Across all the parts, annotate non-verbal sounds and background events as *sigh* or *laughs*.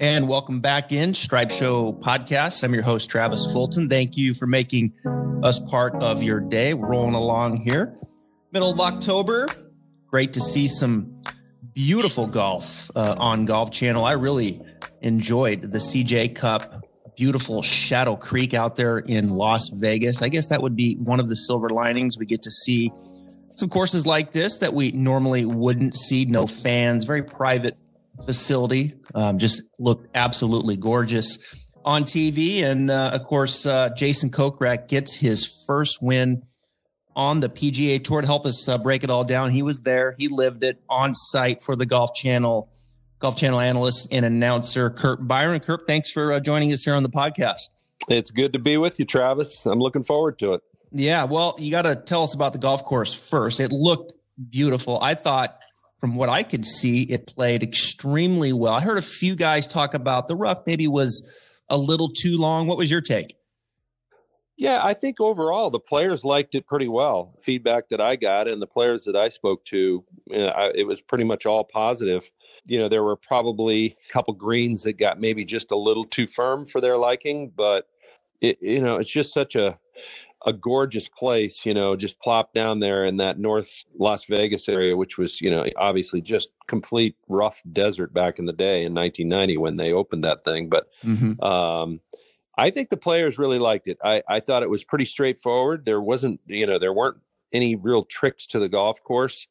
And welcome back in Stripe Show podcast. I'm your host, Travis Fulton. Thank you for making us part of your day. We're rolling along here. Middle of October. Great to see some beautiful golf uh, on Golf Channel. I really enjoyed the CJ Cup. Beautiful Shadow Creek out there in Las Vegas. I guess that would be one of the silver linings. We get to see some courses like this that we normally wouldn't see. No fans, very private facility. Um, just looked absolutely gorgeous on TV. And uh, of course, uh, Jason Kokrak gets his first win on the PGA Tour to help us uh, break it all down. He was there, he lived it on site for the Golf Channel. Golf Channel analyst and announcer Curt Byrum. Curt, thanks for uh, joining us here on the podcast. It's good to be with you, Travis. I'm looking forward to it. Yeah, well, you got to tell us about the golf course first. It looked beautiful. I thought from what I could see, it played extremely well. I heard a few guys talk about the rough maybe was a little too long. What was your take? Yeah, I think overall the players liked it pretty well. Feedback that I got and the players that I spoke to, you know, I, it was pretty much all positive. You know, there were probably a couple greens that got maybe just a little too firm for their liking, but it, you know, it's just such a a gorgeous place, you know, just plop down there in that North Las Vegas area, which was, you know, obviously just complete rough desert back in the day in 1990 when they opened that thing. But mm-hmm. um, I think the players really liked it. I, I thought it was pretty straightforward. There wasn't, you know, there weren't any real tricks to the golf course.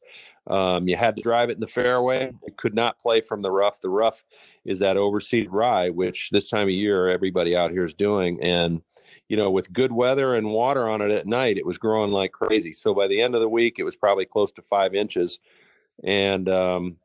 Um, you had to drive it in the fairway. You could not play from the rough. The rough is that overseeded rye, which this time of year everybody out here is doing. And you know, with good weather and water on it at night, it was growing like crazy. So by the end of the week, it was probably close to five inches, and um,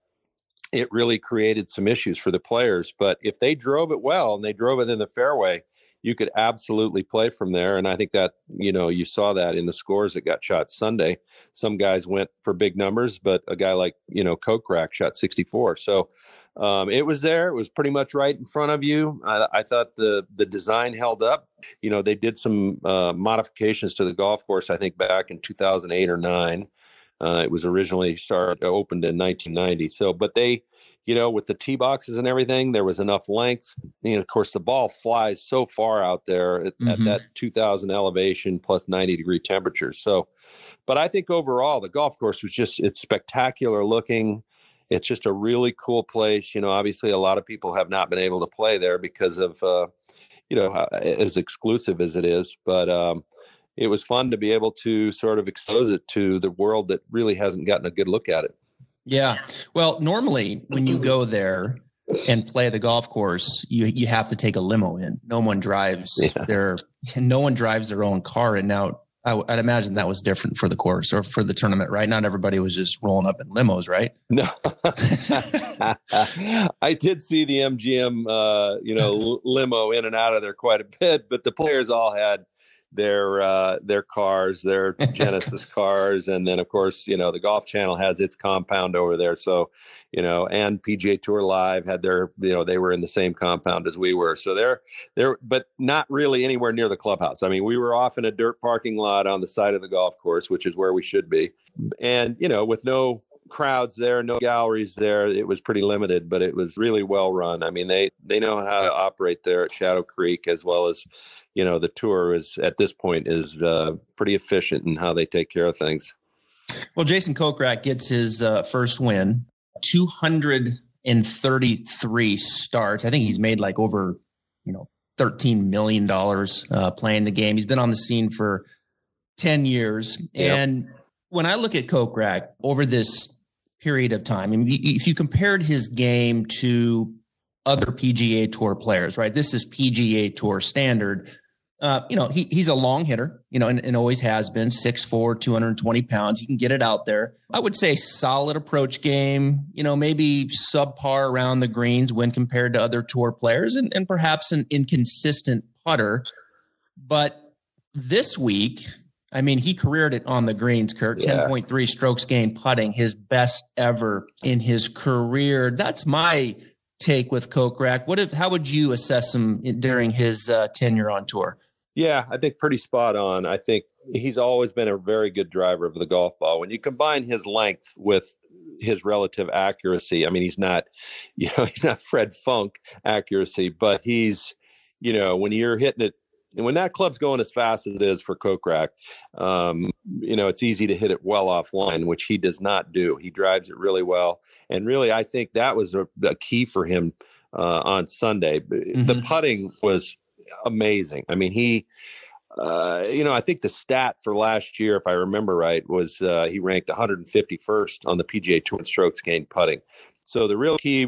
it really created some issues for the players. But if they drove it well and they drove it in the fairway, you could absolutely play from there. And I think that, you know, you saw that in the scores that got shot Sunday. Some guys went for big numbers, but a guy like, you know, Kokrak shot 64. So um, it was there. It was pretty much right in front of you. I, I thought the the design held up. You know, they did some uh, modifications to the golf course, I think back in 2008 or nine. Uh, it was originally started opened in 1990. So, but they, you know, with the tee boxes and everything, there was enough length. And of course, the ball flies so far out there at, mm-hmm. at that 2000 elevation plus 90 degree temperatures. So, but I think overall, the golf course was just, it's spectacular looking. It's just a really cool place. You know, obviously, a lot of people have not been able to play there because of, uh, you know, as exclusive as it is. But, um, it was fun to be able to sort of expose it to the world that really hasn't gotten a good look at it. Yeah. Well, normally when you go there and play the golf course, you you have to take a limo in. No one drives yeah. their no one drives their own car. And now I, would imagine that was different for the course or for the tournament, right? Not everybody was just rolling up in limos, right? No, *laughs* I did see the MGM, uh, you know, limo in and out of there quite a bit, but the players all had their uh, their cars, their *laughs* Genesis cars, and then of course you know the Golf Channel has its compound over there. So you know, and PGA Tour Live had their you know they were in the same compound as we were. So they're they're but not really anywhere near the clubhouse. I mean, we were off in a dirt parking lot on the side of the golf course, which is where we should be, and you know with no crowds there, no galleries there. It was pretty limited, but it was really well run. I mean, they they know how to operate there at Shadow Creek as well as, you know, the tour is at this point is uh, pretty efficient in how they take care of things. Well, Jason Kokrak gets his uh, first win, 233 starts. I think he's made like over, you know, 13 million dollars uh, playing the game. He's been on the scene for 10 years yep. and when I look at Kokrak over this period of time. I mean, if you compared his game to other PGA Tour players, right? This is PGA Tour standard. Uh, you know, he, he's a long hitter, you know, and, and always has been 6'4, 220 pounds. He can get it out there. I would say solid approach game, you know, maybe subpar around the greens when compared to other tour players and, and perhaps an inconsistent putter. But this week, I mean, he careered it on the greens. Yeah. 10.3 strokes gained putting, his best ever in his career. That's my take with Kokrak. What if, how would you assess him during his uh, tenure on tour? Yeah, I think pretty spot on. I think he's always been a very good driver of the golf ball. When you combine his length with his relative accuracy. I mean, he's not, *laughs* you know, he's not Fred Funk accuracy, but he's, you know, when you're hitting it and when that club's going as fast as it is for Kokrak, um, you know, it's easy to hit it well offline, which he does not do. He drives it really well. And really, I think that was a, a key for him uh, on Sunday. Mm-hmm. The putting was amazing. I mean, he, uh, you know, I think the stat for last year, if I remember right, was uh, he ranked 151st on the PGA Tour in strokes gained putting. So the real key,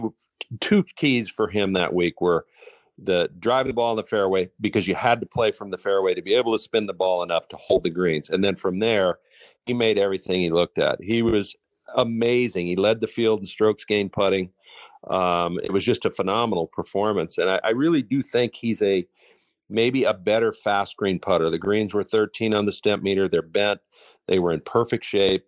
two keys for him that week were the driving the ball in the fairway because you had to play from the fairway to be able to spin the ball enough to hold the greens. And then from there, he made everything he looked at. He was amazing. He led the field in strokes gained putting. Um, it was just a phenomenal performance. And I, I really do think he's a maybe a better fast green putter. The greens were 13 on the Stimpmeter. They're bent. They were in perfect shape.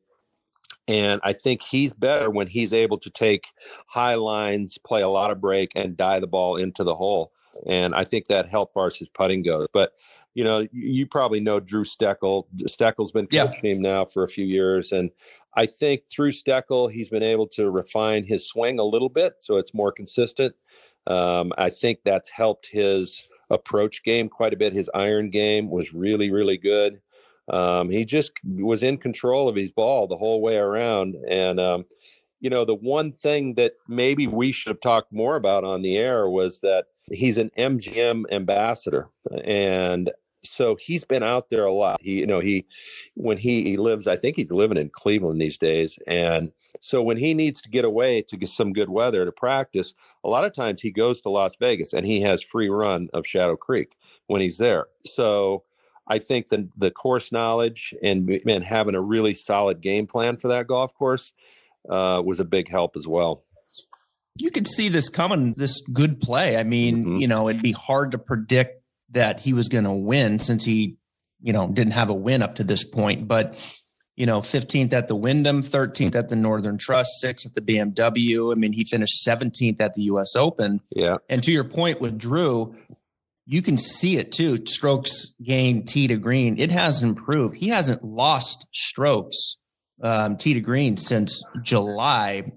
And I think he's better when he's able to take high lines, play a lot of break, and die the ball into the hole and I think that helped far as his putting goes. But you know, you probably know Drew Steckel. Steckel's been coaching yeah. him now for a few years, and I think through Steckel, he's been able to refine his swing a little bit, so it's more consistent. Um, I think that's helped his approach game quite a bit. His iron game was really, really good. Um, he just was in control of his ball the whole way around, and um, you know, the one thing that maybe we should have talked more about on the air was that he's an MGM ambassador, and so he's been out there a lot. He, you know, he when he he lives, I think he's living in Cleveland these days, and so when he needs to get away to get some good weather to practice, a lot of times he goes to Las Vegas and he has free run of Shadow Creek when he's there. So I think the the course knowledge and and having a really solid game plan for that golf course uh, was a big help as well you could see this coming, this good play. I mean, mm-hmm. you know, it'd be hard to predict that he was going to win since he, you know, didn't have a win up to this point. But, you know, 15th at the Wyndham, 13th at the Northern Trust, sixth at the BMW. I mean, he finished 17th at the US Open. Yeah. And to your point with Drew, you can see it too. Strokes gain tee to green. It has improved. He hasn't lost strokes um, tee to green since July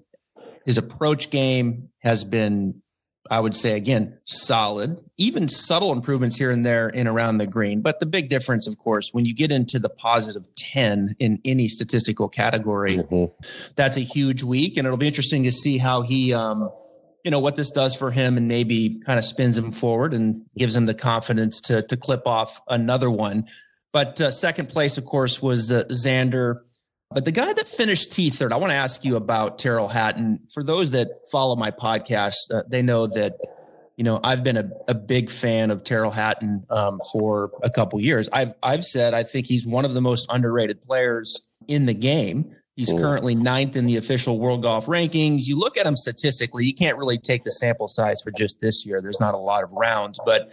his approach game has been, I would say, again, solid, even subtle improvements here and there in around the green. But the big difference, of course, when you get into the positive 10 in any statistical category, mm-hmm. that's a huge week. And it'll be interesting to see how he, um, you know, what this does for him and maybe kind of spins him forward and gives him the confidence to, to clip off another one. But uh, second place, of course, was uh, Xander but the guy that finished T third, I want to ask you about Tyrrell Hatton. For those that follow my podcast, uh, they know that you know I've been a, a big fan of Tyrrell Hatton um, for a couple years. I've I've said I think he's one of the most underrated players in the game. He's currently ninth in the official world golf rankings. You look at him statistically, you can't really take the sample size for just this year. There's not a lot of rounds, but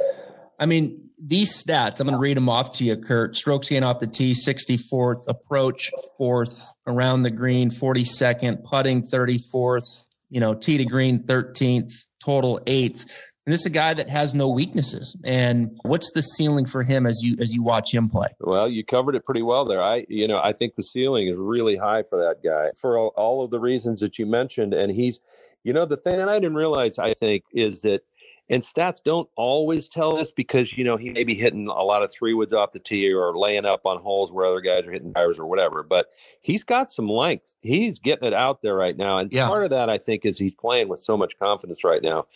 I mean, these stats, I'm going to read them off to you, Curt. Strokes gain off the tee, 64th, approach fourth, around the green, 42nd, putting 34th, you know, tee to green 13th, total eighth. And this is a guy that has no weaknesses. And what's the ceiling for him as you as you watch him play? Well, you covered it pretty well there. I, you know, I think the ceiling is really high for that guy for all, all of the reasons that you mentioned. And he's, you know, the thing that I didn't realize, I think, is that and stats don't always tell us because you know he may be hitting a lot of three woods off the tee or laying up on holes where other guys are hitting tires or whatever. But he's got some length. He's getting it out there right now, and yeah. part of that I think is he's playing with so much confidence right now.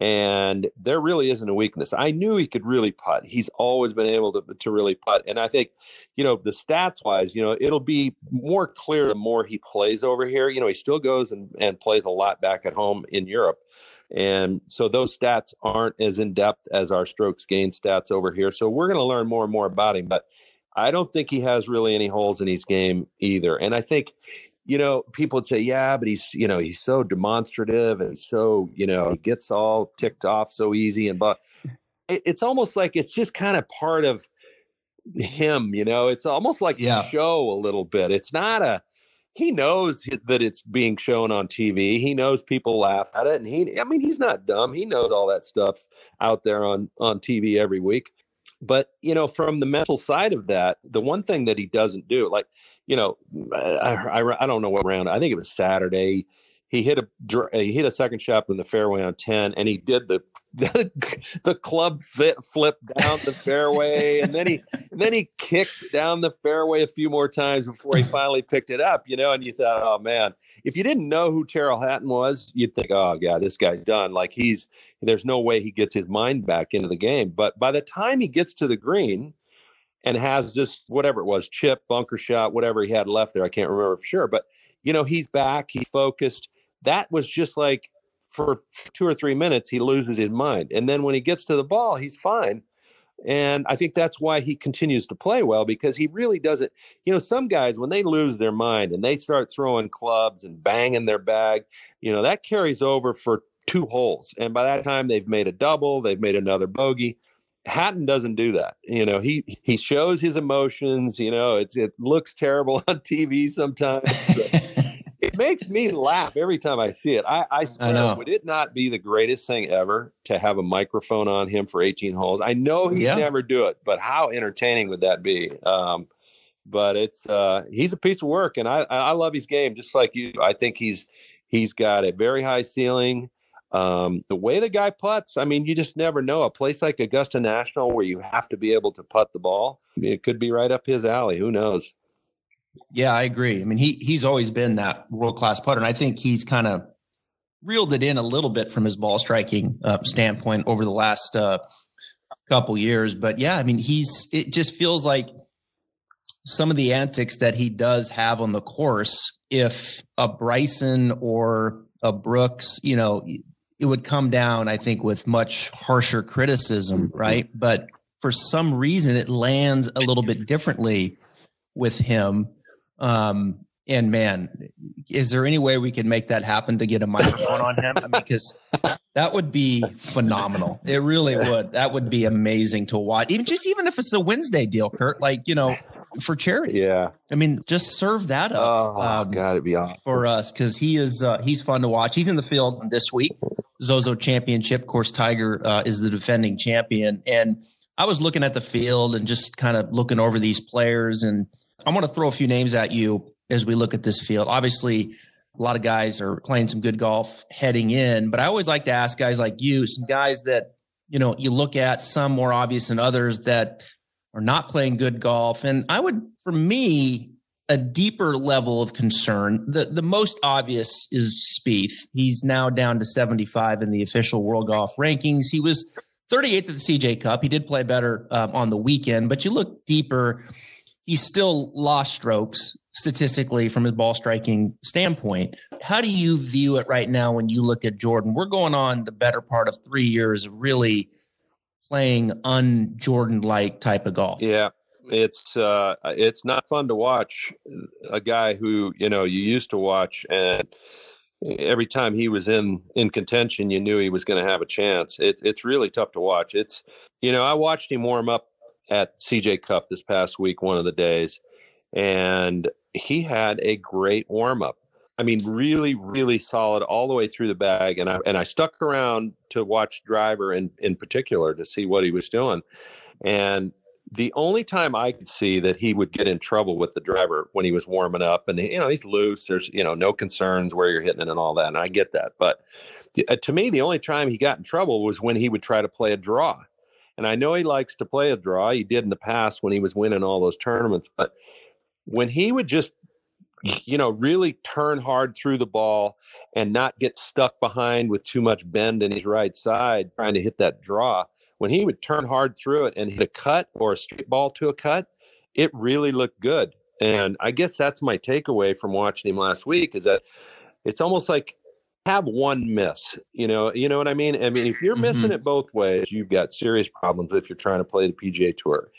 And there really isn't a weakness. I knew he could really putt. He's always been able to, to really putt. And I think, you know, the stats wise, you know, it'll be more clear the more he plays over here. You know, he still goes and, and plays a lot back at home in Europe. And so those stats aren't as in depth as our strokes gain stats over here. So we're going to learn more and more about him. But I don't think he has really any holes in his game either. And I think, you know, people would say, yeah, but he's, you know, he's so demonstrative and so, you know, he gets all ticked off so easy. And but it's almost like it's just kind of part of him, you know, it's almost like yeah. show a little bit. It's not a, he knows that it's being shown on TV. He knows people laugh at it, and he, I mean, he's not dumb. He knows all that stuff's out there on on TV every week. But you know, from the mental side of that, the one thing that he doesn't do, like you know, I, I, I don't know what round. I think it was Saturday. He hit a uh, he hit a second shot in the fairway on ten, and he did the *laughs* the, the club fit, flip down the fairway, and then he *laughs* then he kicked down the fairway a few more times before he finally picked it up. You know, and you thought, oh man, if you didn't know who Tyrrell Hatton was, you'd think, oh yeah, this guy's done. Like he's there's no way he gets his mind back into the game. But by the time he gets to the green, and has this whatever it was chip bunker shot whatever he had left there i can't remember for sure but you know he's back he's focused. That was just like for two or three minutes he loses his mind and then when he gets to the ball he's fine and i think that's why he continues to play well because he really doesn't you know some guys when they lose their mind and they start throwing clubs and banging their bag you know that carries over for two holes and by that time they've made a double they've made another bogey Hatton doesn't do that. You know, he he shows his emotions. You know, it's it looks terrible *laughs* on TV sometimes. *laughs* it makes me laugh every time I see it. I, I, I would it not be the greatest thing ever to have a microphone on him for 18 holes? I know he'd yeah. never do it, but how entertaining would that be? Um, but it's uh, he's a piece of work, and I I love his game just like you. I think he's he's got a very high ceiling. Um, the way the guy puts, I mean, you just never know. A place like Augusta National, where you have to be able to putt the ball, it could be right up his alley. Who knows? Yeah, I agree. I mean, he he's always been that world class putter, and I think he's kind of reeled it in a little bit from his ball striking uh, standpoint over the last uh, couple years. But yeah, I mean, he's it just feels like some of the antics that he does have on the course. If a Bryson or a Brooks, you know, it would come down, I think, with much harsher criticism, mm-hmm. right? But for some reason, it lands a little bit differently with him. Um, and man, is there any way we could make that happen to get a *laughs* microphone on him? I mean, because that would be phenomenal. It really would. That would be amazing to watch. Even just even if it's a Wednesday deal, Curt, like you know, for charity. Yeah. I mean, just serve that up. Oh um, God, it'd be awesome for us because he is uh, he's fun to watch. He's in the field this week. Zozo Championship. Of course, Tiger uh, is the defending champion, and I was looking at the field and just kind of looking over these players, and I want to throw a few names at you as we look at this field. Obviously, a lot of guys are playing some good golf heading in, but I always like to ask guys like you, some guys that, you know, you look at some more obvious than others that are not playing good golf. And I would, for me, a deeper level of concern. The the most obvious is Spieth. He's now down to 75 in the official world golf rankings. He was 38th at the CJ Cup. He did play better um, on the weekend, but you look deeper, he still lost strokes statistically from his ball striking standpoint. How do you view it right now when you look at Jordan? We're going on the better part of three years of really playing un Jordan like type of golf. Yeah. It's uh it's not fun to watch a guy who, you know, you used to watch and every time he was in in contention you knew he was going to have a chance. It's it's really tough to watch. It's you know, I watched him warm up at CJ Cup this past week one of the days and he had a great warm up. I mean, really, really solid all the way through the bag. And I and I stuck around to watch Driver in in particular to see what he was doing. And the only time I could see that he would get in trouble with the driver when he was warming up, and you know he's loose. There's you know no concerns where you're hitting it and all that, and I get that. But uh, to me, the only time he got in trouble was when he would try to play a draw. And I know he likes to play a draw. He did in the past when he was winning all those tournaments. But when he would just you know, really turn hard through the ball and not get stuck behind with too much bend in his right side trying to hit that draw. When he would turn hard through it and hit a cut or a straight ball to a cut, it really looked good. And I guess that's my takeaway from watching him last week is that it's almost like have one miss. You know, you know what I mean? I mean, if you're missing mm-hmm. it both ways, you've got serious problems if you're trying to play the PGA Tour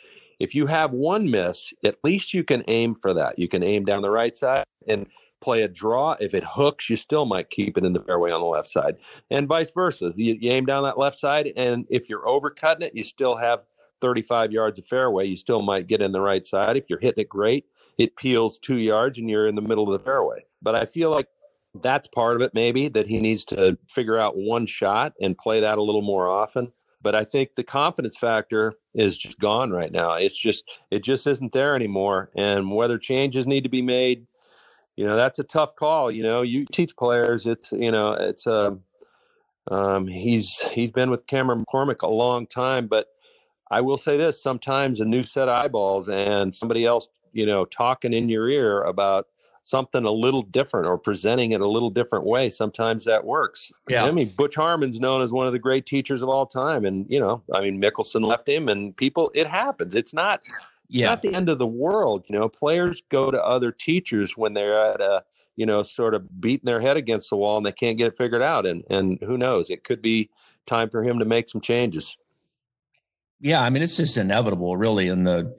if you have one miss, at least you can aim for that. You can aim down the right side and play a draw. If it hooks, you still might keep it in the fairway on the left side, and vice versa. You, you aim down that left side, and if you're overcutting it, you still have 35 yards of fairway. You still might get in the right side. If you're hitting it great, it peels two yards, and you're in the middle of the fairway. But I feel like that's part of it, maybe that he needs to figure out one shot and play that a little more often. But I think the confidence factor is just gone right now. It's just it just isn't there anymore. And whether changes need to be made, you know, that's a tough call. You know, you teach players. It's you know, it's a um, um, he's he's been with Cameron McCormick a long time, but I will say this: sometimes a new set of eyeballs and somebody else, you know, talking in your ear about something a little different or presenting it a little different way. Sometimes that works. Yeah. I mean, Butch Harmon's known as one of the great teachers of all time. And, you know, I mean, Mickelson left him and people, it happens. It's not, yeah. not the end of the world. You know, players go to other teachers when they're at a, you know, sort of beating their head against the wall and they can't get it figured out. And, and who knows, it could be time for him to make some changes. Yeah. I mean, it's just inevitable really in the,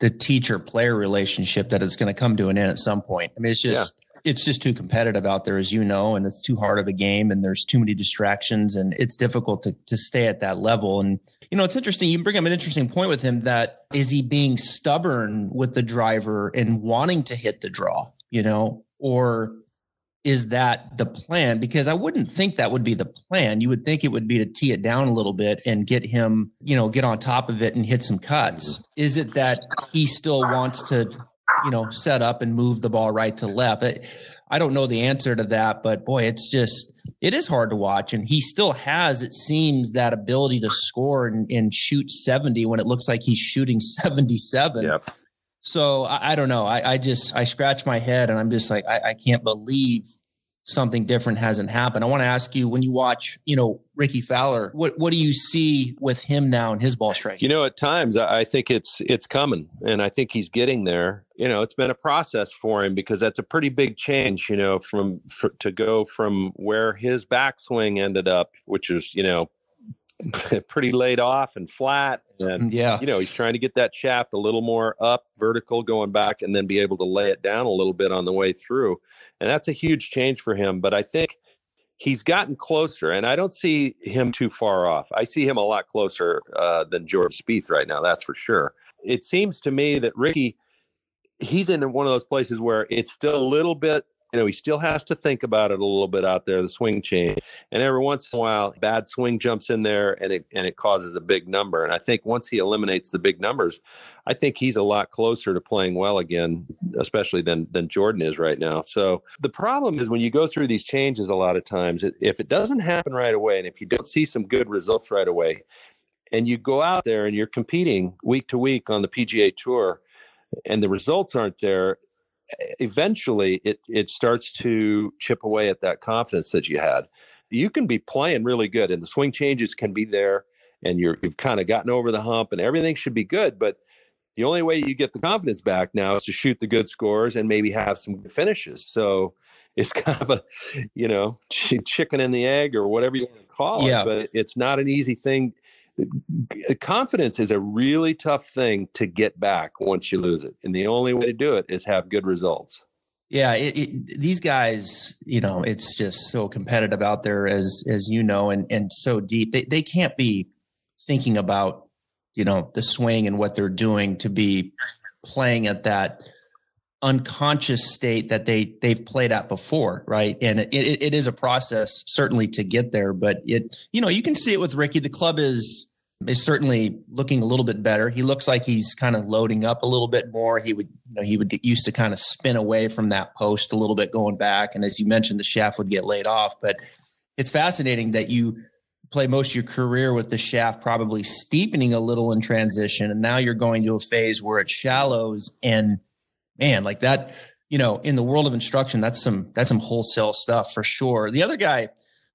the teacher player relationship that it's going to come to an end at some point. I mean, it's just yeah. it's just too competitive out there, as you know, and it's too hard of a game, and there's too many distractions, and it's difficult to to stay at that level. And you know, it's interesting. You bring up an interesting point with him. That is he being stubborn with the driver and wanting to hit the draw, you know, or is that the plan? Because I wouldn't think that would be the plan. You would think it would be to tee it down a little bit and get him, you know, get on top of it and hit some cuts. Is it that he still wants to, you know, set up and move the ball right to left? I don't know the answer to that, but boy, it's just it is hard to watch. And he still has, it seems, that ability to score and, and shoot 70 when it looks like he's shooting 77. Yep. So I, I don't know. I, I, just I scratch my head and I'm just like I, I can't believe something different hasn't happened. I want to ask you when you watch, you know, Rickie Fowler, what what do you see with him now in his ball strike? You know, at times I think it's it's coming, and I think he's getting there. You know, it's been a process for him because that's a pretty big change. You know, from for, to go from where his backswing ended up, which is you know *laughs* pretty laid off and flat. And, yeah, you know, he's trying to get that shaft a little more up vertical going back and then be able to lay it down a little bit on the way through. And that's a huge change for him. But I think he's gotten closer and I don't see him too far off. I see him a lot closer uh, than Jordan Spieth right now. That's for sure. It seems to me that Rickie, he's in one of those places where it's still a little bit you know, he still has to think about it a little bit out there, the swing change. And every once in a while, bad swing jumps in there and it and it causes a big number. And I think once he eliminates the big numbers, I think he's a lot closer to playing well again, especially than than Jordan is right now. So the problem is when you go through these changes a lot of times, if it doesn't happen right away and if you don't see some good results right away, and you go out there and you're competing week to week on the PGA tour and the results aren't there, eventually it it starts to chip away at that confidence that you had. You can be playing really good, and the swing changes can be there, and you're you've kind of gotten over the hump, and everything should be good. But the only way you get the confidence back now is to shoot the good scores and maybe have some finishes. So it's *laughs* kind of a you know chicken and the egg or whatever you want to call yeah. it but it's not an easy thing confidence is a really tough thing to get back once you lose it and the only way to do it is have good results. Yeah it, it, these guys you know it's just so competitive out there as as you know and and so deep. They, they can't be thinking about you know the swing and what they're doing to be playing at that unconscious state that they they've played at before right? And it, it, it is a process certainly to get there but it you know you can see it with rickie. The club is is certainly looking a little bit better. He looks like he's kind of loading up a little bit more. He would, you know, he would get used to kind of spin away from that post a little bit going back. And as you mentioned, the shaft would get laid off. But it's fascinating that you play most of your career with the shaft probably steepening a little in transition. And now you're going to a phase where it shallows and man, like that, you know, in the world of instruction, that's some, that's some wholesale stuff for sure. The other guy,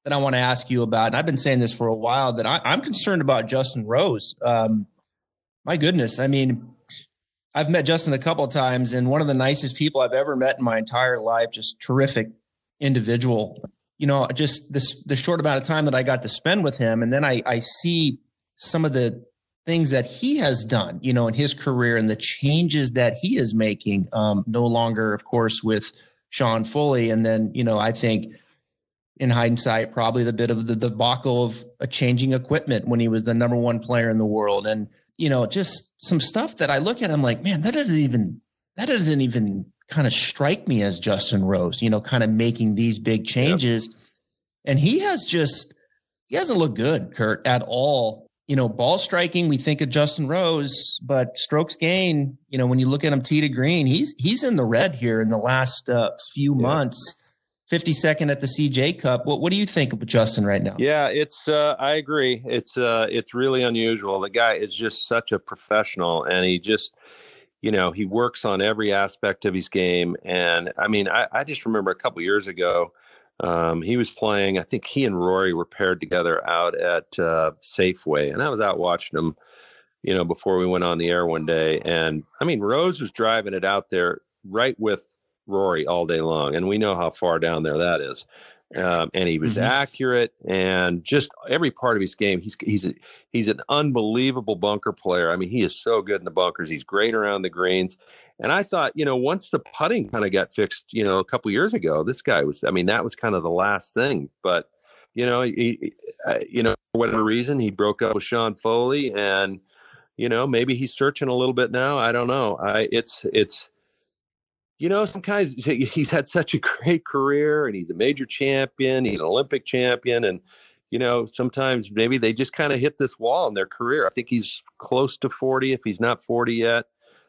that I want to ask you about, and I've been saying this for a while, that I, am concerned about Justin Rose. Um, my goodness, I mean, I've met Justin a couple of times, and one of the nicest people I've ever met in my entire life. Just terrific individual. You know, just this the short amount of time that I got to spend with him, and then I, I see some of the things that he has done, you know, in his career and the changes that he is making. Um, no longer, of course, with Sean Foley, and then you know, I think in hindsight, probably the bit of the debacle of a changing equipment when he was the number one player in the world. And, you know, just some stuff that I look at, I'm like, man, that doesn't even, that doesn't even kind of strike me as Justin Rose, you know, kind of making these big changes. Yep. And he has just, he hasn't looked good, Curt, at all you know, ball striking, we think of Justin Rose, but strokes gain, you know, when you look at him tee to green, he's he's in the red here in the last uh, few yeah. months. 52nd at the CJ Cup. What what do you think of Justin right now? Yeah, it's uh, I agree. It's uh, it's really unusual. The guy is just such a professional, and he just you know he works on every aspect of his game. And I mean, I, I just remember a couple years ago um, he was playing, I think he and Rory were paired together out at uh, Safeway, and I was out watching them, you know, before we went on the air one day. And I mean, Rose was driving it out there right with Rory all day long, and we know how far down there that is um, and he was mm-hmm. accurate and just every part of his game. He's he's a, he's an unbelievable bunker player. I mean, he is so good in the bunkers. He's great around the greens. And I thought, you know, once the putting kind of got fixed, you know, a couple years ago, this guy was. I mean, that was kind of the last thing. But you know, he, uh, you know, for whatever reason, he broke up with Sean Foley, and you know, maybe he's searching a little bit now. I don't know. I it's it's you know, some guys, he's had such a great career and he's a major champion, he's an Olympic champion. And, you know, sometimes maybe they just kind of hit this wall in their career. I think he's close to 40 if he's not 40 yet.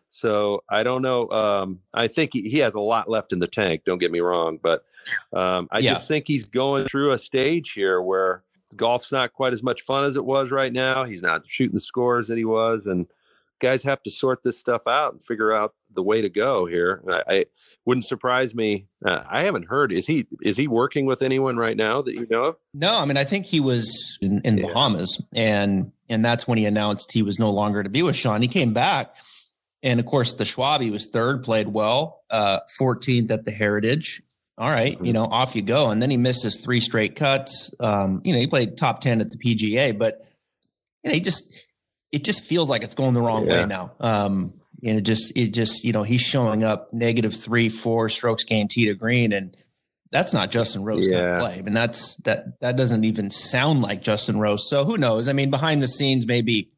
So I don't know. Um, I think he, he, has a lot left in the tank. Don't get me wrong, but um, I yeah. just think he's going through a stage here where golf's not quite as much fun as it was right now. He's not shooting the scores that he was, and guys have to sort this stuff out and figure out the way to go here. I, I wouldn't surprise me. Uh, I haven't heard. Is he is he working with anyone right now that you know of? No, I mean I think he was in, in yeah. Bahamas, and and that's when he announced he was no longer to be with Sean. He came back, and of course the Schwab he was third, played well, uh, 14th at the Heritage. All right, mm-hmm. you know, off you go. And then he missed his three straight cuts. Um, you know, he played top 10 at the PGA, but you know, he just it just feels like it's going the wrong yeah. way now. Um, and it just it just you know he's showing up negative three four strokes gained tee to green and that's not Justin Rose yeah. kind of play. I mean that's that that doesn't even sound like Justin Rose. So who knows? I mean behind the scenes maybe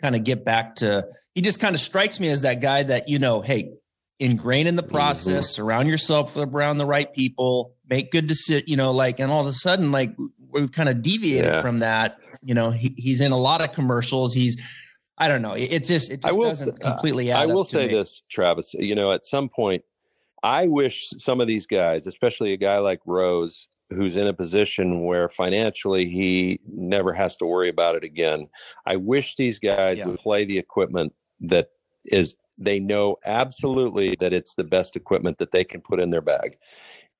kind of get back to he just kind of strikes me as that guy that you know hey ingrain in the mm-hmm. process mm-hmm. surround yourself around the right people make good decisions you know like and all of a sudden like we've kind of deviated yeah. from that you know he, he's in a lot of commercials he's I don't know. It just it just will, doesn't completely add. Uh, I will say me. this, Travis. You know, at some point, I wish some of these guys, especially a guy like Rose, who's in a position where financially he never has to worry about it again. I wish these guys yeah. would play the equipment that is they know absolutely that it's the best equipment that they can put in their bag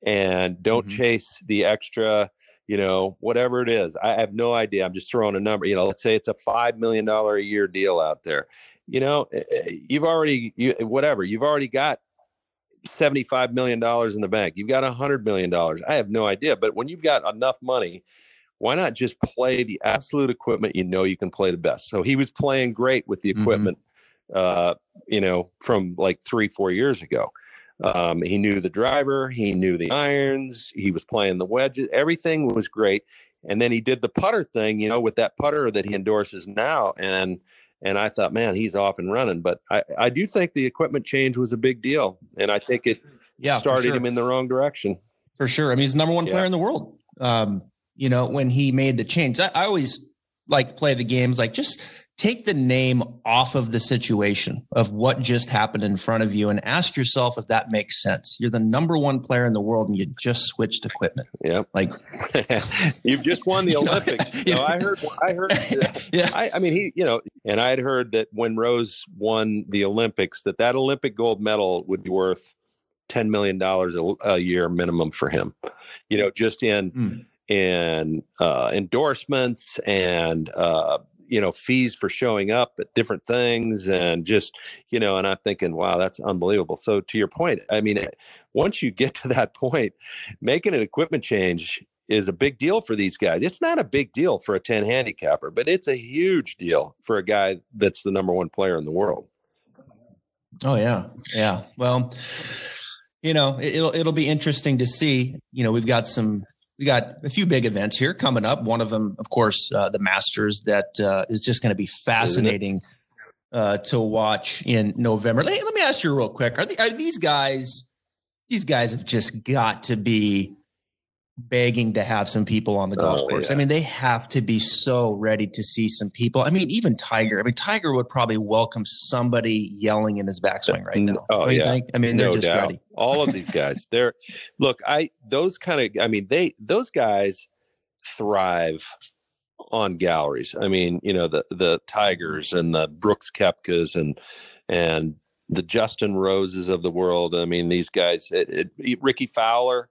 and don't mm-hmm. chase the extra you know, whatever it is. I have no idea. I'm just throwing a number. You know, let's say it's a five million dollar a year deal out there. You know, eh, eh, you've already you whatever. You've already got seventy five million dollars in the bank. You've got a hundred million dollars. I have no idea. But when you've got enough money, why not just play the absolute equipment you know you can play the best? So he was playing great with the mm-hmm. equipment. Mm-hmm. Uh, you know, from like three, four years ago. Um, he knew the driver, he knew the irons, he was playing the wedges, everything was great. And then he did the putter thing, you know, with that putter that he endorses now. And and I thought, man, he's off and running. But I, I do think the equipment change was a big deal. And I think it yeah, started sure. him in the wrong direction. For sure. I mean, he's the number one yeah. player in the world. Um, you know, when he made the change, I, I always like to play the games like just take the name off of the situation of what just happened in front of you and ask yourself if that makes sense. You're the number one player in the world and you just switched equipment. Yeah. Like *laughs* you've just won the *laughs* Olympics. you know, I heard, I heard, *laughs* yeah. I, I mean, he, you know, and I had heard that when Rose won the Olympics, that that Olympic gold medal would be worth $10 million a, a year minimum for him, you know, just in, mm and uh, endorsements and uh, you know fees for showing up at different things and just you know and i'm thinking wow that's unbelievable. So to your point i mean once you get *laughs* to that point making an equipment change is a big deal for these guys. It's not a big deal for a 10 handicapper but it's a huge deal for a guy that's the number one player in the world. Oh yeah. Yeah. Well you know it'll it'll be interesting to see. You know we've got some we got a few big events here coming up. One of them, of course, uh, the Masters that uh, is just going to be fascinating uh, to watch in November. Let, let, me ask you real quick: Are, the, are these guys? These guys have just got to be begging to have some people on the oh, golf Oh, course. yeah. I mean, they have to be so ready to see some people. I mean, even Tiger. I mean, Tiger would probably welcome somebody yelling in his backswing right now. Oh, yeah. think? I mean, they're no just doubt. ready. All of these guys, *laughs* they're look. I those kind of. I mean, they those guys thrive on galleries. I mean, you know, the the Tigers and the Brooks Koepkas and and the Justin Roses of the world. I mean, these guys, it, it, Rickie Fowler.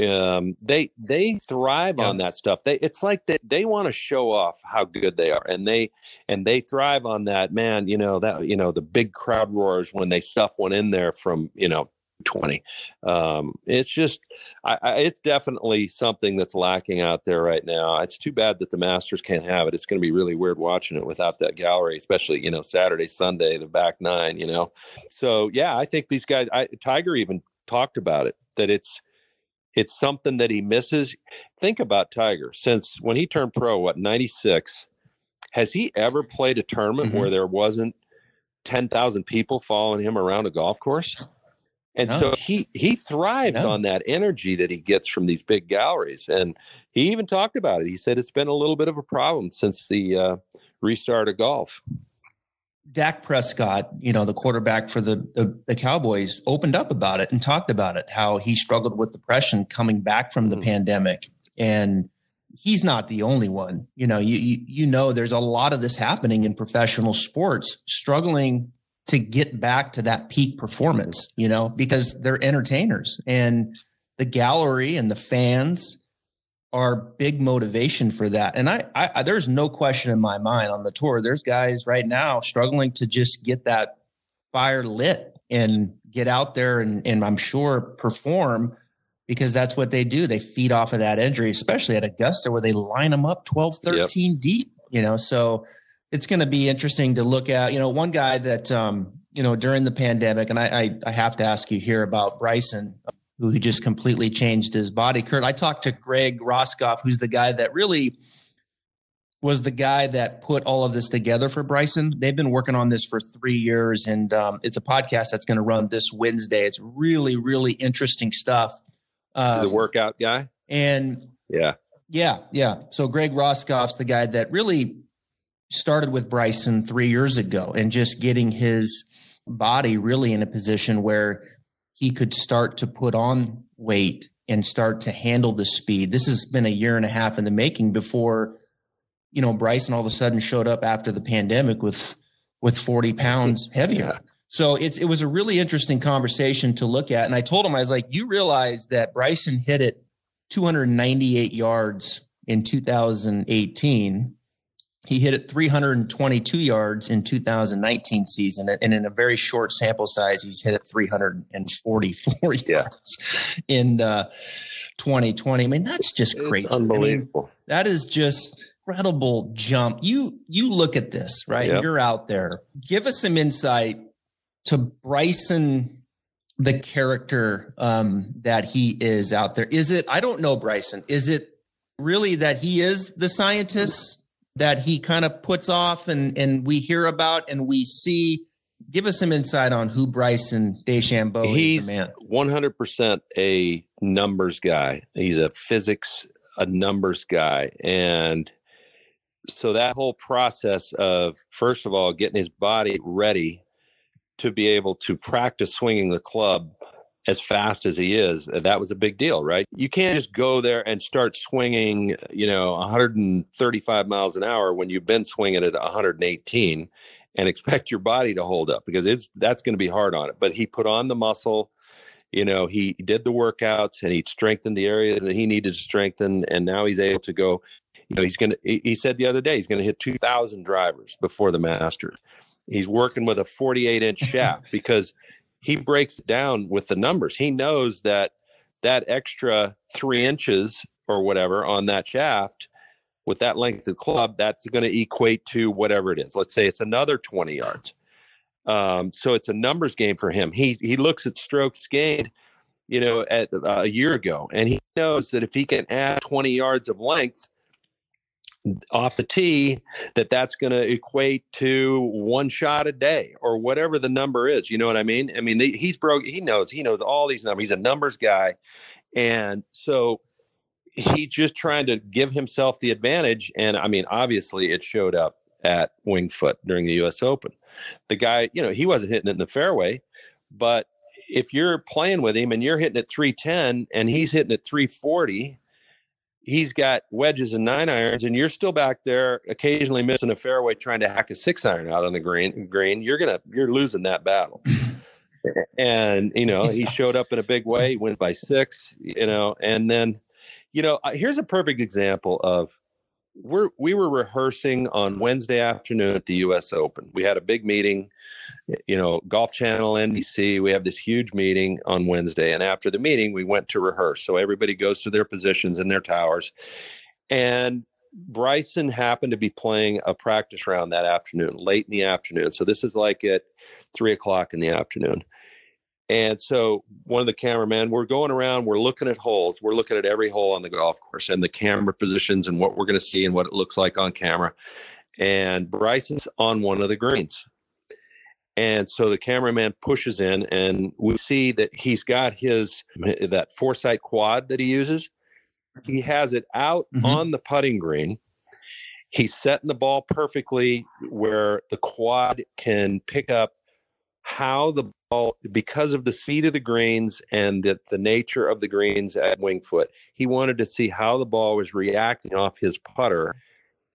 Um, they they thrive Yeah. on that stuff. They it's like they, they want to show off how good they are, and they and they thrive on that. Man, you know that you know the big crowd roars when they stuff one in there from you know 20 um it's just I, I it's definitely something that's lacking out there right now it's too bad that the masters can't have it it's going to be really weird watching it without that gallery especially you know saturday sunday the back nine you know so yeah i think these guys I, tiger even talked about it that it's it's something that he misses think about tiger since when he turned pro what 96 has he ever played a tournament Mhm. where there wasn't 10,000 people following him around a golf course and No. so he he thrives No. on that energy that he gets from these big galleries. And he even talked about it. He said it's been a little bit of a problem since the uh, restart of golf. Dak Prescott, you know, the quarterback for the, the the Cowboys, opened up about it and talked about it, how he struggled with depression coming back from the Mhm. pandemic. And he's not the only one. You know, you, you you know there's a lot of this happening in professional sports, struggling to get back to that peak performance, you know, because they're entertainers and the gallery and the fans are big motivation for that. And I, I, there's no question in my mind on the tour. There's guys right now struggling to just get that fire lit and get out there and, and I'm sure perform because that's what they do. They feed off of that injury, especially at Augusta where they line them up 12, 13 deep, you know, so it's going to be interesting to look at, you know, one guy that, um, you know, during the pandemic, and I, I, I have to ask you here about Bryson, who just completely changed his body. Curt, I talked to Greg Roskopf, who's the guy that really was the guy that put all of this together for Bryson. They've been working on this for three years, and um, it's a podcast that's going to run this Wednesday. It's really, really interesting stuff. He's Um, a workout guy. and Yeah. yeah, yeah. So Greg Roskopf's the guy that really started with Bryson three years ago and just getting his body really in a position where he could start to put on weight and start to handle the speed. This has been a year and a half in the making before, you know, Bryson all of a sudden showed up after the pandemic with with 40 pounds *laughs* heavier. So it's it was a really interesting conversation to look at. And I told him, I was like, you realize that Bryson hit it 298 yards in 2018. He hit it 322 yards in 2019 season, and in a very short sample size, he's hit it 344 *laughs* Yeah. yards in uh, 2020. I mean, that's just crazy. It's I mean, unbelievable. that is just incredible jump. You you look at this, right? Yep. You're out there. Give us some insight to Bryson, the character um, that he is out there. Is it? I don't know, Bryson. Is it really that he is the scientist that he kind of puts off and and we hear about and we see? Give us some insight on who Bryson DeChambeau is, He's the man. 100% a numbers guy. He's a physics, a numbers guy. And so that whole process of, first of all, getting his body ready to be able to practice swinging the club as fast as he is, uh, that was a big deal, right? You can't just go there and start swinging, you know, 135 miles an hour when you've been swinging at 118 and *laughs* expect your body to hold up because it's that's going to be hard on it. But he put on the muscle, you know, he did the workouts and he strengthened the area that he needed to strengthen, and now he's able to go. You know, he's going to. He he said the other day he's going to hit 2,000 drivers before the Masters. He's working with a 48 inch shaft because he breaks it down with the numbers. He knows that that extra three inches or whatever on that shaft with that length of club, that's going to equate to whatever it is. Let's say it's another 20 yards. Um, so it's a numbers game for him. He he looks at strokes gained, you know, at uh, a year ago, and he knows that if he can add 20 yards of length off the tee, that that's going to equate to one shot a day or whatever the number is. You know what I mean? I mean, he's broke. He knows. He knows all these numbers. He's a numbers guy, and so he just trying to give himself the advantage. And I mean, obviously, it showed up at Winged Foot during the U.S. Open. The guy, you know, he wasn't hitting it in the fairway, but if you're playing with him and you're hitting at 310 and he's hitting at 340, he's got wedges and nine irons, and you're still back there occasionally missing a fairway trying to hack a six iron out on the green. Green, you're gonna you're losing that battle. *laughs* and you know he showed up in a big way. Went by six. You know, and then you know here's a perfect example of we're we were rehearsing on Wednesday afternoon at the U.S. Open. We had a big meeting you know, Golf Channel, NBC. We have this huge meeting on Wednesday, and after the meeting, we went to rehearse. So everybody goes to their positions in their towers, and Bryson happened to be playing a practice round that afternoon, late in the afternoon. So this is like at three o'clock in the afternoon. And so one of the cameramen, we're going around, we're looking at holes, we're looking at every hole on the golf course and the camera positions and what we're going to see and what it looks like on camera. And Bryson's on one of the greens. And so the cameraman pushes in, and we see that he's got his that foresight quad that he uses. He has it out mm-hmm. on the putting green. He's setting the ball perfectly where the quad can pick up how the ball, because of the speed of the greens and the, the nature of the greens at Winged Foot, he wanted to see how the ball was reacting off his putter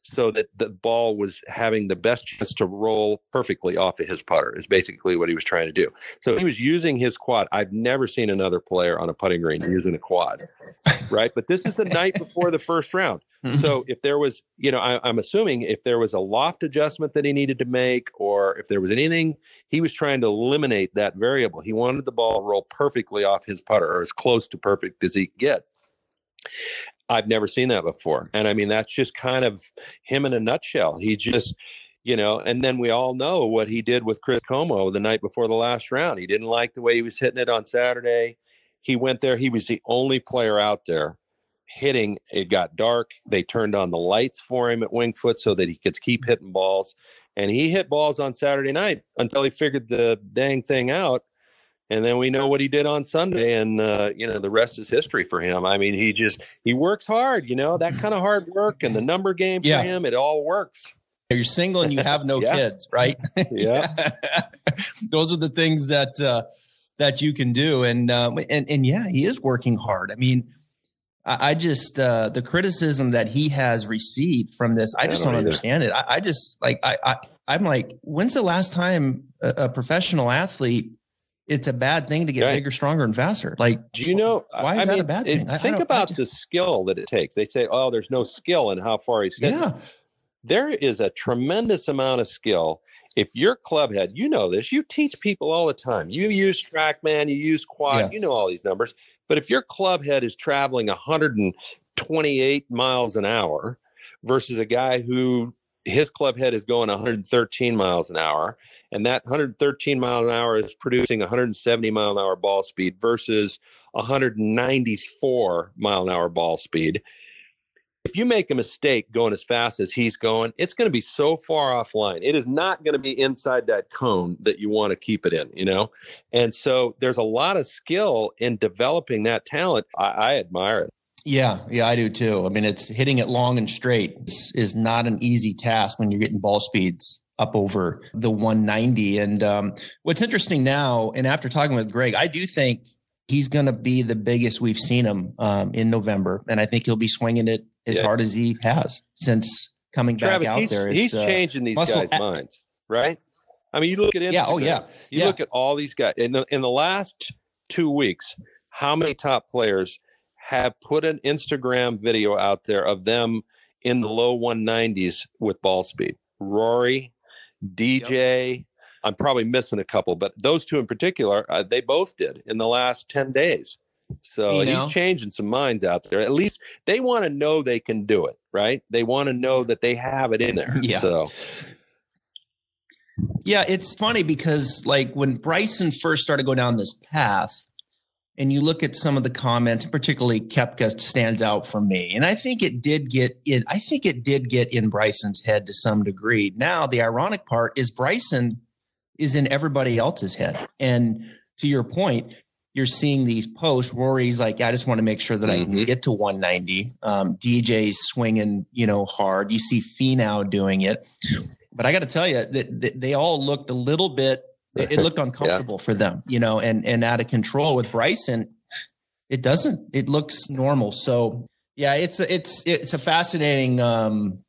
so that the ball was having the best chance to roll perfectly off of his putter is basically what he was trying to do. So he was using his quad. I've never seen another player on a putting green using a quad, right? But this is the night before the first round. *laughs* Mm-hmm. So if there was, you know, I, I'm assuming if there was a loft adjustment that he needed to make, or if there was anything, he was trying to eliminate that variable. He wanted the ball to roll perfectly off his putter, or as close to perfect as he could get. I've never seen that before. And I mean, that's just kind of him in a nutshell. He just, you know, and then we all know what he did with Chris Como the night before the last round. He didn't like the way he was hitting it on Saturday. He went there. He was the only player out there hitting. It got dark. They turned on the lights for him at Winged Foot so that he could keep hitting balls. And he hit balls on Saturday night until he figured the dang thing out and then we know what he did on Sunday, and uh, you know the rest is history for him. I mean, he just he works hard, you know that kind of hard work and the number game for yeah. him. It all works. You're single and you have no *laughs* yeah. kids, right? *laughs* Yeah, *laughs* those are the things that uh, that you can do, and uh, and and yeah, he is working hard. I mean, I, I just uh, the criticism that he has received from this, I just I don't, don't understand it. I, I, just like I, I I'm like, when's the last time a, a professional athlete it's a bad thing to get right. bigger, stronger, and faster. Like, do you know why is I that mean, a bad thing? It, think about just, the skill that it takes. They say, "Oh, there's no skill in how far he's getting." Yeah, there is a tremendous amount of skill. If you're club head, you know this. You teach people all the time. You use TrackMan, you use Quad, yeah. you know all these numbers. But if your club head is traveling 128 miles an hour versus a guy who his club head is going 113 miles an hour and that 113 mile an hour is producing 170 mile an hour ball speed versus 194 mile an hour ball speed. If you make a mistake going as fast as he's going it's going to be so far offline. It is not going to be inside that cone that you want to keep it in you know? And so there's a lot of skill in developing that talent. I, I admire it yeah, yeah, I do too. I mean, it's hitting it long and straight is, is not an easy task when you're getting ball speeds up over the 190. And um, what's interesting now, and after talking with Greg, I do think he's going to be the biggest we've seen him um, in November, and I think he'll be swinging it as yeah. hard as he has since coming Travis, back out he's, there. It's, he's uh, changing these guys' at- minds, right? I mean, you look at Instagram, yeah, oh yeah, you yeah. look at all these guys in the in the last two weeks. How many top players have put an Instagram video out there of them in the low 190s with ball speed. Rory, DJ, yep. I'm probably missing a couple, but those two in particular, uh, they both did in the last 10 days. So you know, he's changing some minds out there. At least they want to know they can do it, right? They want to know that they have it in there. *laughs* Yeah. So yeah, it's funny because like when Bryson first started going down this path, and you look at some of the comments, particularly Koepka stands out for me. And I think it did get in, I think it did get in Bryson's head to some degree. Now, the ironic part is Bryson is in everybody else's head. And to your point, you're seeing these posts. Rory's like, I just want to make sure that mm-hmm. I can get to 190. Um, DJ's swinging, you know, hard. You see Finau doing it, but I got to tell you that, that, they all looked a little bit. It, it looked *laughs* uncomfortable yeah. for them, you know, and and out of control with Bryson. It doesn't. It looks normal. So yeah, it's a, it's it's a fascinating um,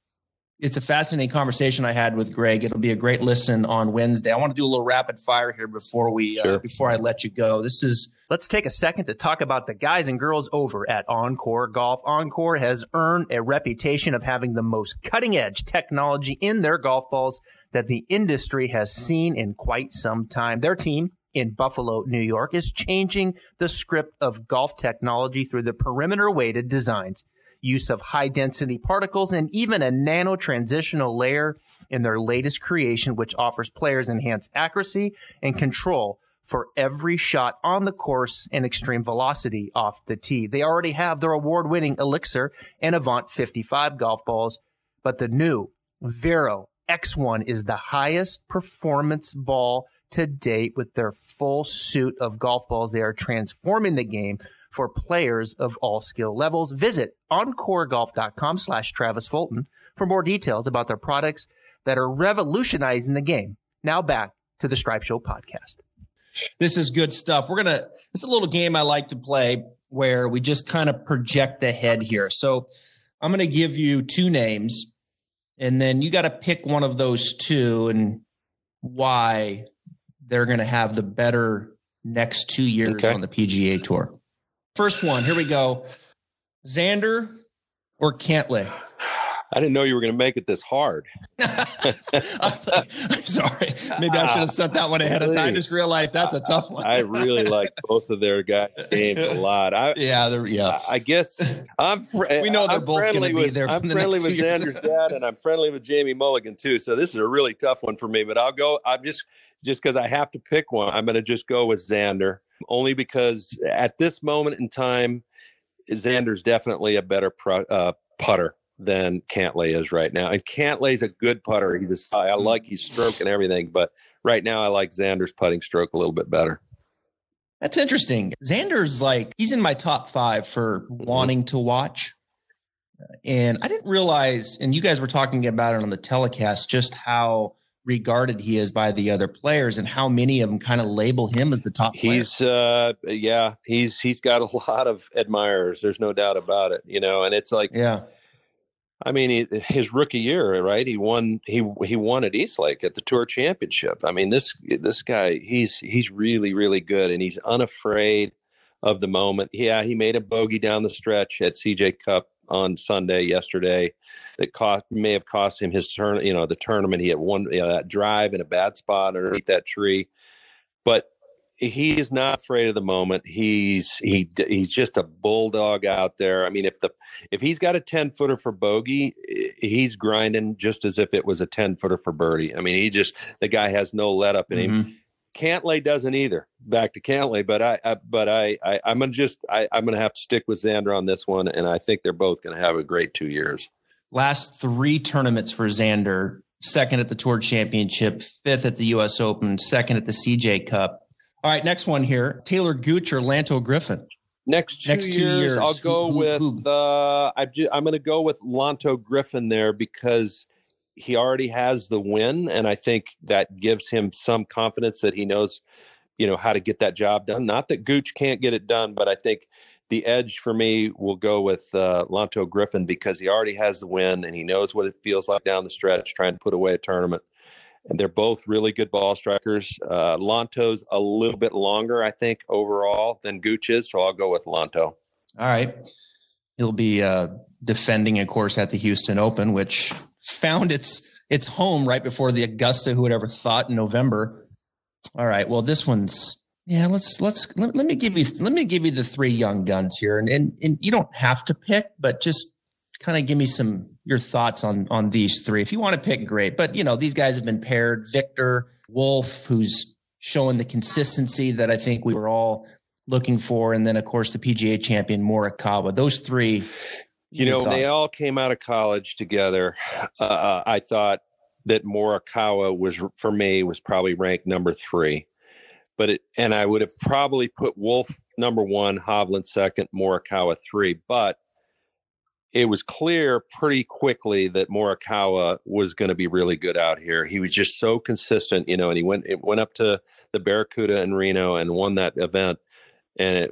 it's a fascinating conversation I had with Greg. It'll be a great listen on Wednesday. I want to do a little rapid fire here before we uh, sure. uh, before I let you go. This is Let's take a second to talk about the guys and girls over at OnCore Golf. OnCore has earned a reputation of having the most cutting edge technology in their golf balls that the industry has seen in quite some time. Their team in Buffalo, New York is changing the script of golf technology through the perimeter weighted designs use of high density particles, and even a nano transitional layer in their latest creation, which offers players enhanced accuracy and control for every shot on the course and extreme velocity off the tee. They already have their award winning Elixir and Avant 55 golf balls, but the new Vero X1 is the highest performance ball to date with their full suit of golf balls. They are transforming the game for players of all skill levels. Visit oncoregolf.com slash Travis Fulton for more details about their products that are revolutionizing the game. Now back to the Stripe Show podcast. This is good stuff. We're going to, it's a little game I like to play where we just kind of project ahead here. So I'm going to give you two names and then you got to pick one of those two and why they're going to have the better next two years okay. on the PGA Tour. First one, here we go. Xander or Cantlay? I didn't know you were going to make it this hard. *laughs* I'm sorry. Maybe I should have set that one ahead of time. I just realized that's a tough one. I really like both of their guys' games a lot. I, yeah, they're, yeah. I guess I'm. Fr- *laughs* we know they're I'm both going to be there. I'm friendly with Xander's dad, and I'm friendly with Jamie Mulligan too. So this is a really tough one for me. But I'll go. I'm just just because I have to pick one. I'm going to just go with Xander only because at this moment in time, Xander's definitely a better pro, uh, putter than Cantlay is right now. And Cantlay's a good putter. He just I like his stroke and everything, but right now I like Xander's putting stroke a little bit better. That's interesting. Xander's like he's in my top five for mm-hmm. wanting to watch. And I didn't realize, and you guys were talking about it on the telecast, just how regarded he is by the other players and how many of them kind of label him as the top player. he's uh yeah he's he's got a *laughs* lot of admirers there's no doubt about it you know and it's like yeah I mean, he, his rookie year, right? He won. He he won at Eastlake at the Tour Championship. I mean, this this guy, he's he's really really good, and he's unafraid of the moment. Yeah, he made a bogey down the stretch at CJ Cup on Sunday yesterday that cost may have cost him his turn. You know, the tournament. He had one you know, that drive in a bad spot underneath that tree, but he is not afraid of the moment. He's he he's just a bulldog out there. I mean, if the if he's got a ten footer for bogey, he's grinding just as if it was a ten footer for birdie. I mean, he just the guy has no let up in mm-hmm. him. Cantlay doesn't either. Back to Cantlay, but I, I but I, I am gonna just I, I'm gonna have to stick with Xander on this one, and I think they're both gonna have a great two years. Last three tournaments for Xander: second at the Tour Championship, fifth at the U.S. Open, second at the CJ Cup. All right, next one here: Talor Gooch or Lanto Griffin. Next two, Next two years, years, I'll go who, with. Who? Uh, I, I'm going to go with Lanto Griffin there because he already has the win, and I think that gives him some confidence that he knows, you know, how to get that job done. Not that Gooch can't get it done, but I think the edge for me will go with uh, Lanto Griffin because he already has the win and he knows what it feels like down the stretch trying to put away a tournament. And they're both really good ball strikers. Uh, Lanto's a little bit longer, I think, overall than Gooch is, so I'll go with Lanto. All right. He'll be uh, defending, of course, at the Houston Open, which found its its home right before the Augusta. Who would ever thought in November? All right. Well, this one's yeah. Let's let's let, let me give you let me give you the three young guns here, and and, and you don't have to pick, but just kind of give me some your thoughts on on these three. If you want to pick, great. But you know these guys have been paired. Viktor Wolff, who's showing the consistency that I think we were all looking for, and then of course the PGA champion Morikawa. Those three you know, they all came out of college together. Uh, uh, I thought that Morikawa was for me was probably ranked number three. but it, and I would have probably put Wolff number one, Hovland second, Morikawa three. But it was clear pretty quickly that Morikawa was going to be really good out here. He was just so consistent, you know, and he went it went up to the Barracuda in Reno and won that event, and it,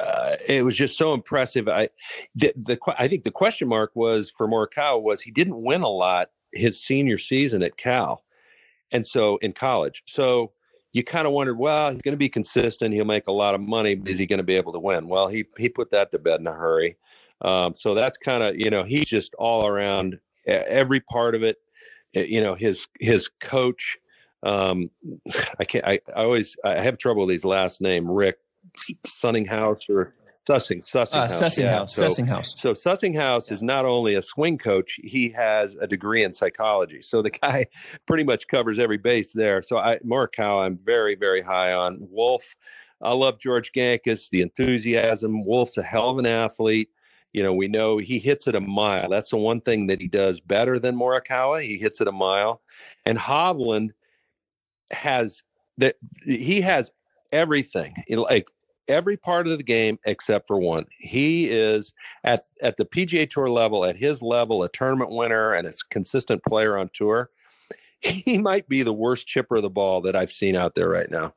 uh, it was just so impressive. I the, the I think the question mark was for Morikawa was he didn't win a lot his senior season at Cal, and so in college, so you kind of wondered, well, he's going to be consistent. He'll make a lot of money. but Is he going to be able to win? Well, he he put that to bed in a hurry. Um, so that's kind of you know he's just all around every part of it. You know his his coach. Um, *sighs* I can't. I, I always I have trouble with his last name, Rick Sunninghouse or Sussing, Sussinghouse. Uh, Sussinghouse. Yeah. So, Sussinghouse. So Sussinghouse yeah. is not only a swing coach, he has a degree in psychology. So the *laughs* guy pretty much covers every base there. So I Morikawa, I'm very, very high on. Wolff, I love George Gankas, the enthusiasm. Wolff's a hell of an athlete. You know, we know he hits it a mile. That's the one thing that he does better than Morikawa. He hits it a mile. And Hovland has that he has everything. Like every part of the game except for one. He is at at the PGA Tour level, at his level, a tournament winner and a consistent player on tour. *laughs* He might be the worst chipper of the ball that I've seen out there right now.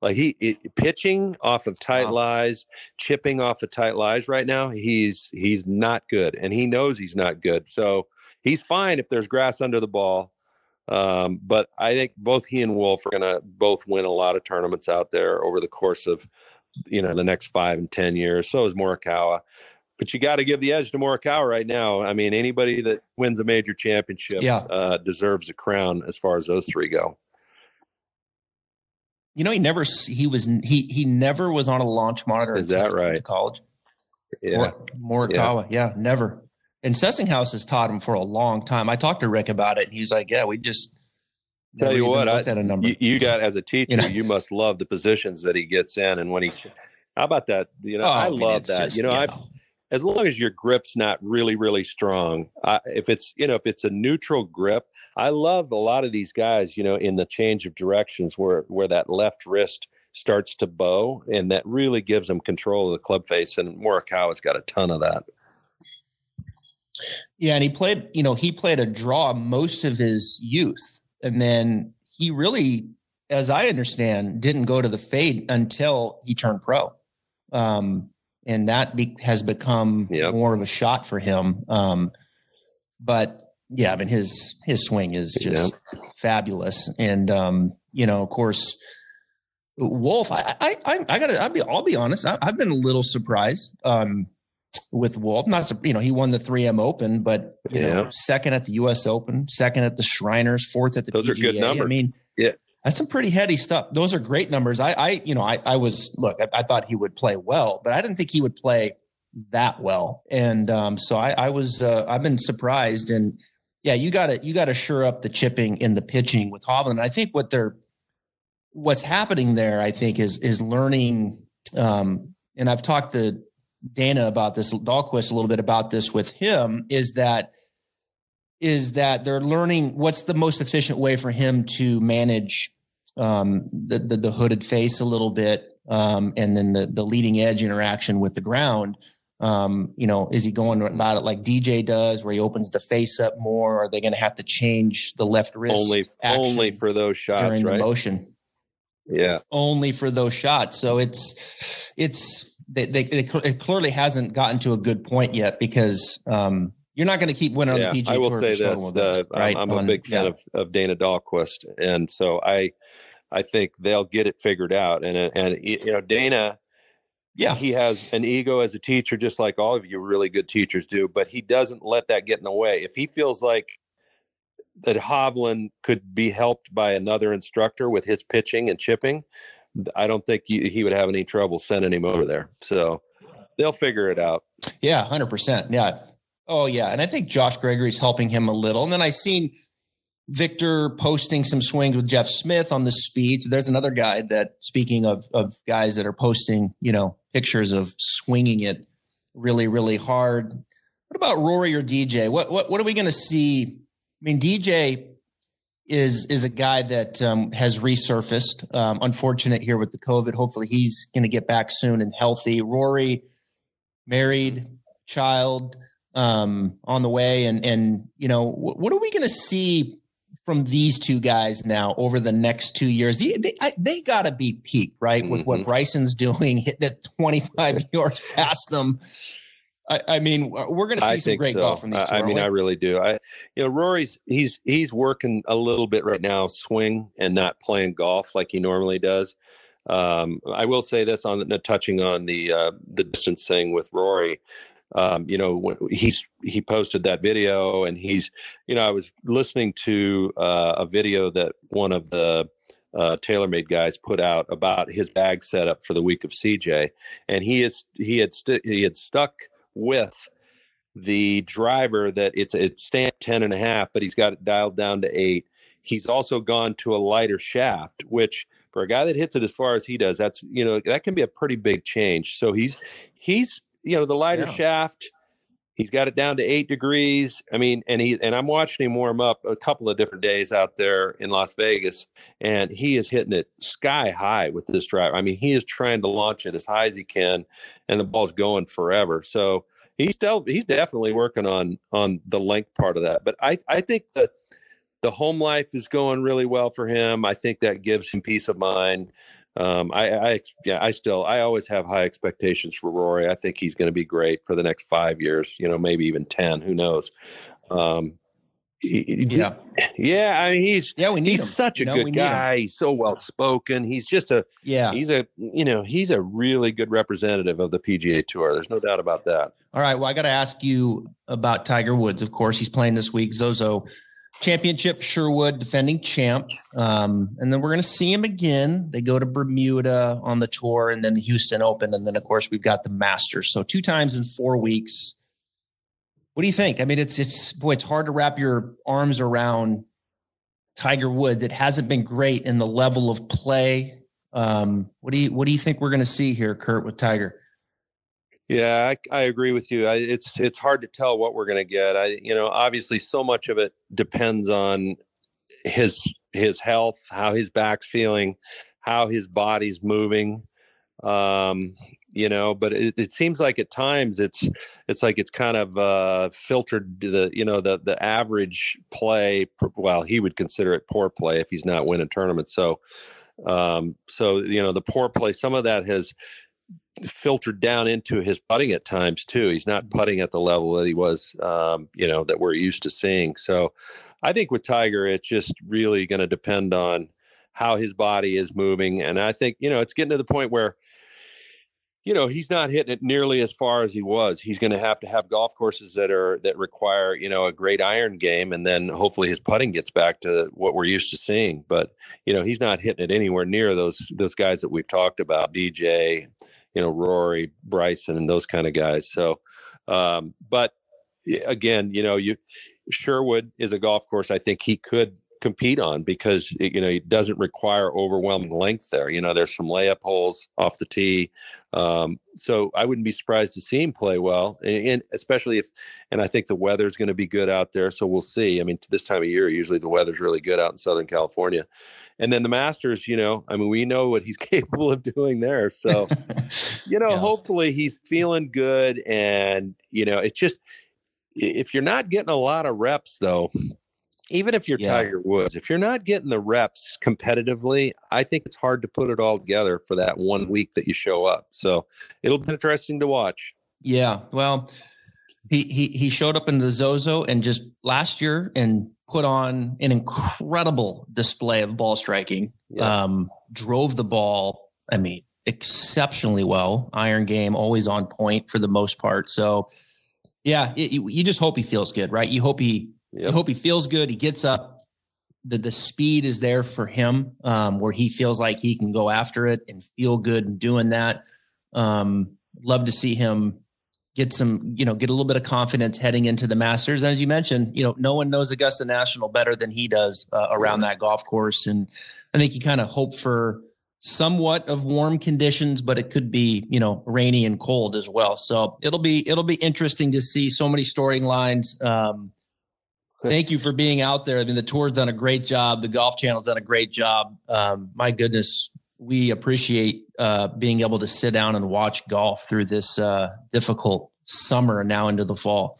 Like he it, pitching off of tight wow. lies, chipping off of tight lies right now. He's he's not good, and he knows he's not good. So he's fine if there's grass under the ball. Um, but I think both he and Wolff are going to both win a lot of tournaments out there over the course of you know the next five and ten years. So is Morikawa. But you got to give the edge to Morikawa right now. I mean, anybody that wins a major championship yeah. uh, deserves a crown as far as those three go. You know, he never he was he he never was on a launch monitor. Is that right? To College. Yeah, Morikawa. Yeah. yeah, never. And Sessinghaus has taught him for a long time. I talked to Rick about it, and he's like, "Yeah, we just Tell you what, I, a number. You, you, got as a teacher, you, know? you, must love the positions that he gets in, and when he, how about that? You know, oh, I, I mean, love that. Just, you know, I, as long as your grip's not really, really strong, I, if it's you know if it's a neutral grip, I love a lot of these guys. You know, in the change of directions where where that left wrist starts to bow, and that really gives them control of the club face. And Morikawa's got a ton of that. Yeah, and he played. You know, he played a draw most of his youth and then he really, as I understand, didn't go to the fade until he turned pro. Um, and that be, has become yep. more of a shot for him. Um, but yeah, I mean his his swing is just yep. fabulous, and um, you know, of course, Wolff. I I I gotta. I'll be I'll be honest. I, have been a little surprised. Um, with Wolff. Not you know he won the 3M Open, but you yeah. know second at the U.S. Open, second at the Shriners, fourth at the those PGA. are good numbers. I mean, yeah, that's some pretty heady stuff. Those are great numbers. I, I you know, I, I was look, I, I thought he would play well, but I didn't think he would play that well. And um, so I, I was, uh, I've been surprised. And yeah, you got to, you got to shore up the chipping in the pitching with Hovland. I think what they're, what's happening there, I think, is is learning. Um, and I've talked to Dana about this, Dahlquist a little bit about this with him is that is that they're learning what's the most efficient way for him to manage um, the, the, the hooded face a little bit, um, and then the the leading edge interaction with the ground. Um, you know, is he going about it like DJ does, where he opens the face up more? Are they going to have to change the left wrist only only for those shots during right? the motion? Yeah, only for those shots. So it's it's they, they, it clearly hasn't gotten to a good point yet because um, you're not going to keep winning yeah, on the PGA Tour. I will say this: the, right? I'm, I'm on, a big fan yeah. of, of Dana Dahlquist, and so I I think they'll get it figured out. And uh, and you know Dana, yeah, he has an ego as a teacher, just like all of you really good teachers do. But he doesn't let that get in the way. If he feels like that Hovland could be helped by another instructor with his pitching and chipping, I don't think he, he would have any trouble sending him over there. So they'll figure it out. Yeah, hundred percent. Yeah. Oh yeah, and I think Josh Gregory's helping him a little. And then I seen Viktor posting some swings with Jeff Smith on the speed. So there's another guy that, speaking of of guys that are posting, you know, pictures of swinging it really, really hard. What about Rory or DJ? What what what are we going to see? I mean, DJ is is a guy that um, has resurfaced. Um, unfortunate here with the COVID. Hopefully, he's going to get back soon and healthy. Rory, married, child um, on the way, and and you know what are we going to see from these two guys now over the next two years? They they, they got to be peak right with mm-hmm. what Bryson's doing, hit *laughs* that twenty five *laughs* yards past them. I, I mean, we're going to see I some great so. golf from these two. I, I mean, we? I really do. I, you know, Rory's he's he's working a little bit right now, swing and not playing golf like he normally does. Um, I will say this on touching on the uh, the distance thing with Rory. Um, you know, he's he posted that video, and he's, you know, I was listening to uh, a video that one of the uh, TaylorMade guys put out about his bag setup for the week of CJ, and he is he had st- he had stuck with the driver that it's it's stamped 10 and a half, but he's got it dialed down to eight. He's also gone to a lighter shaft, which for a guy that hits it as far as he does, that's you know, that can be a pretty big change. So he's he's you know, the lighter yeah. shaft, he's got it down to eight degrees. I mean, and he and I'm watching him warm up a couple of different days out there in Las Vegas, and he is hitting it sky high with this driver. I mean, he is trying to launch it as high as he can, and the ball's going forever. So he's still he's definitely working on on the length part of that. But I I think that the home life is going really well for him. I think that gives him peace of mind. Um, I, I, yeah, I still, I always have high expectations for Rory. I think he's going to be great for the next five years, you know, maybe even 10, who knows? Um, yeah, yeah. I mean, he's yeah, we need he's him. such a you know, good guy. He's so well spoken. He's just a yeah. He's a you know he's a really good representative of the PGA Tour. There's no doubt about that. All right. Well, I got to ask you about Tiger Woods. Of course, he's playing this week. Zozo Championship, Sherwood, defending champ. Um, and then we're going to see him again. They go to Bermuda on the tour, and then the Houston Open, and then of course we've got the Masters. So two times in four weeks. What do you think? I mean, it's it's boy, it's hard to wrap your arms around Tiger Woods. It hasn't been great in the level of play. Um, what do you what do you think we're going to see here, Curt, with Tiger? Yeah, I, I agree with you. I, it's it's hard to tell what we're going to get. I you know obviously so much of it depends on his his health, how his back's feeling, how his body's moving. Um, you know but it, it, seems like at times it's it's like it's kind of uh filtered the you know the the average play well he would consider it poor play if he's not winning tournaments so um so you know the poor play some of that has filtered down into his putting at times too. He's not putting at the level that he was um you know that we're used to seeing. So i think with tiger it's just really going to depend on how his body is moving. And i think you know it's getting to the point where you know he's not hitting it nearly as far as he was. He's going to have to have golf courses that are that require you know a great iron game and then hopefully his putting gets back to what we're used to seeing. But you know he's not hitting it anywhere near those those guys that we've talked about dj you know rory bryson and those kind of guys so um but again you know you sherwood is a golf course i think he could compete on because you know it doesn't require overwhelming length there. You know, there's some layup holes off the tee, um, so I wouldn't be surprised to see him play well, and, and especially if, and I think the weather's going to be good out there. So we'll see. I mean, this time of year, usually the weather's really good out in Southern California, and then the Masters. You know, I mean, we know what he's *laughs* capable of doing there. So, *laughs* you know, yeah. hopefully he's feeling good, and you know, it's just if you're not getting a lot of reps though even if you're yeah. Tiger Woods, if you're not getting the reps competitively, I think it's hard to put it all together for that one week that you show up. So it'll be interesting to watch. Yeah. Well, he he he showed up in the Zozo and just last year and put on an incredible display of ball striking. Yeah. Um, drove the ball, I mean, exceptionally well. Iron game, always on point for the most part. So, yeah, it, you just hope he feels good, right? You hope he Yep. I hope he feels good. He gets up. The the speed is there for him, um, where he feels like he can go after it and feel good in doing that. Um, love to see him get some, you know, get a little bit of confidence heading into the Masters. And as you mentioned, you know, no one knows Augusta National better than he does uh, around that golf course. And I think you kind of hope for somewhat of warm conditions, but it could be, you know, rainy and cold as well. So it'll be it'll be interesting to see so many storylines. Um, thank you for being out there. I mean, the tour's done a great job. The Golf Channel's done a great job. Um, my goodness, we appreciate uh, being able to sit down and watch golf through this uh, difficult summer now into the fall.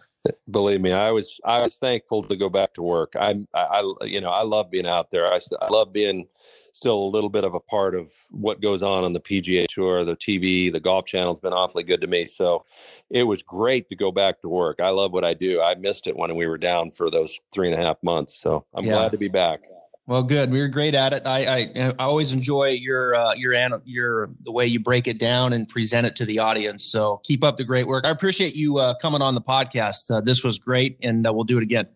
Believe me, I was I was thankful to go back to work. I, I, you know I love being out there. I, I love being still a little bit of a part of what goes on on the PGA Tour, the TV, the Golf Channel's been awfully good to me. So it was great to go back to work. I love what I do. I missed it when we were down for those three and a half months. So I'm yeah. glad to be back. Well, good. We were great at it. I I, I always enjoy your uh, your your the way you break it down and present it to the audience. So keep up the great work. I appreciate you uh, coming on the podcast. Uh, this was great, and uh, we'll do it again.